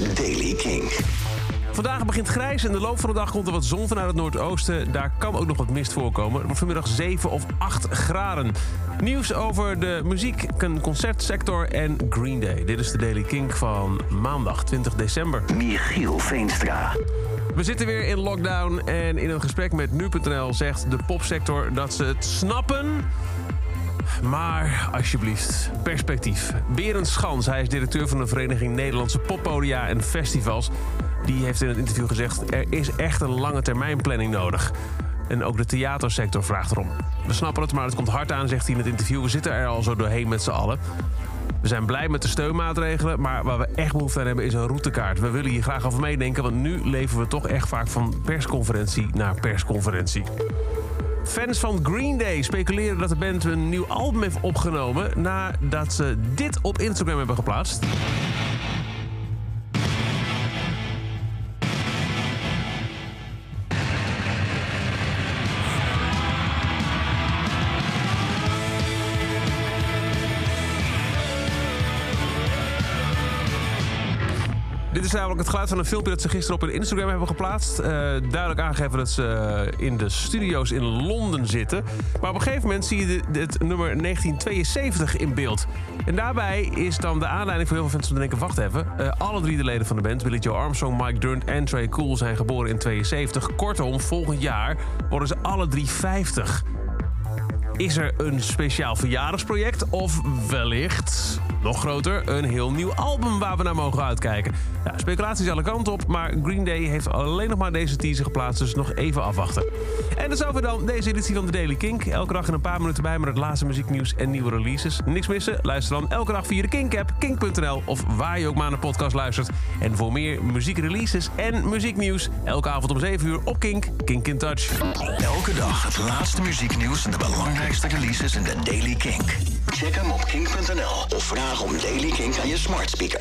is Daily King. Vandaag begint grijs en de loop van de dag komt er wat zon vanuit het noordoosten. Daar kan ook nog wat mist voorkomen. Het wordt vanmiddag 7 of 8 graden. Nieuws over de muziek, concertsector en Green Day. Dit is de Daily Kink van maandag 20 december. Michiel Veenstra. We zitten weer in lockdown en in een gesprek met nu.nl zegt de popsector dat ze het snappen. Maar alsjeblieft, perspectief. Berend Schans, hij is directeur van de Vereniging Nederlandse Poppodia en Festivals. Die heeft in het interview gezegd: er is echt een lange termijn planning nodig. En ook de theatersector vraagt erom. We snappen het, maar het komt hard aan, zegt hij in het interview. We zitten er al zo doorheen met z'n allen. We zijn blij met de steunmaatregelen, maar waar we echt behoefte aan hebben is een routekaart. We willen hier graag over meedenken, want nu leven we toch echt vaak van persconferentie naar persconferentie. Fans van Green Day speculeren dat de band een nieuw album heeft opgenomen nadat ze dit op Instagram hebben geplaatst. Dit is namelijk het geluid van een filmpje dat ze gisteren op hun Instagram hebben geplaatst. Uh, duidelijk aangegeven dat ze eh, in de studio's in Londen zitten. Maar op een gegeven moment zie je het nummer 1972 in beeld. En daarbij is dan de aanleiding voor heel veel fans om te denken... wacht even, uh, alle drie de leden van de band... Billy Joe Armstrong, Mike Durnt en Trey Cool zijn geboren in 72. Kortom, volgend jaar worden ze alle drie 50. Is er een speciaal verjaardagsproject of wellicht, nog groter, een heel nieuw album waar we naar mogen uitkijken? Ja, speculaties alle kanten op, maar Green Day heeft alleen nog maar deze teaser geplaatst, dus nog even afwachten. En dat is over dan deze editie van de Daily Kink. Elke dag in een paar minuten bij met het laatste muzieknieuws en nieuwe releases. Niks missen? Luister dan elke dag via de Kink-app, kink.nl of waar je ook maar naar een podcast luistert. En voor meer muziekreleases en muzieknieuws, elke avond om 7 uur op Kink, Kink in Touch. Elke dag het laatste muzieknieuws en de belangrijkste releases in de Daily Kink. Check hem op kink.nl of vraag om Daily Kink aan je smart speaker.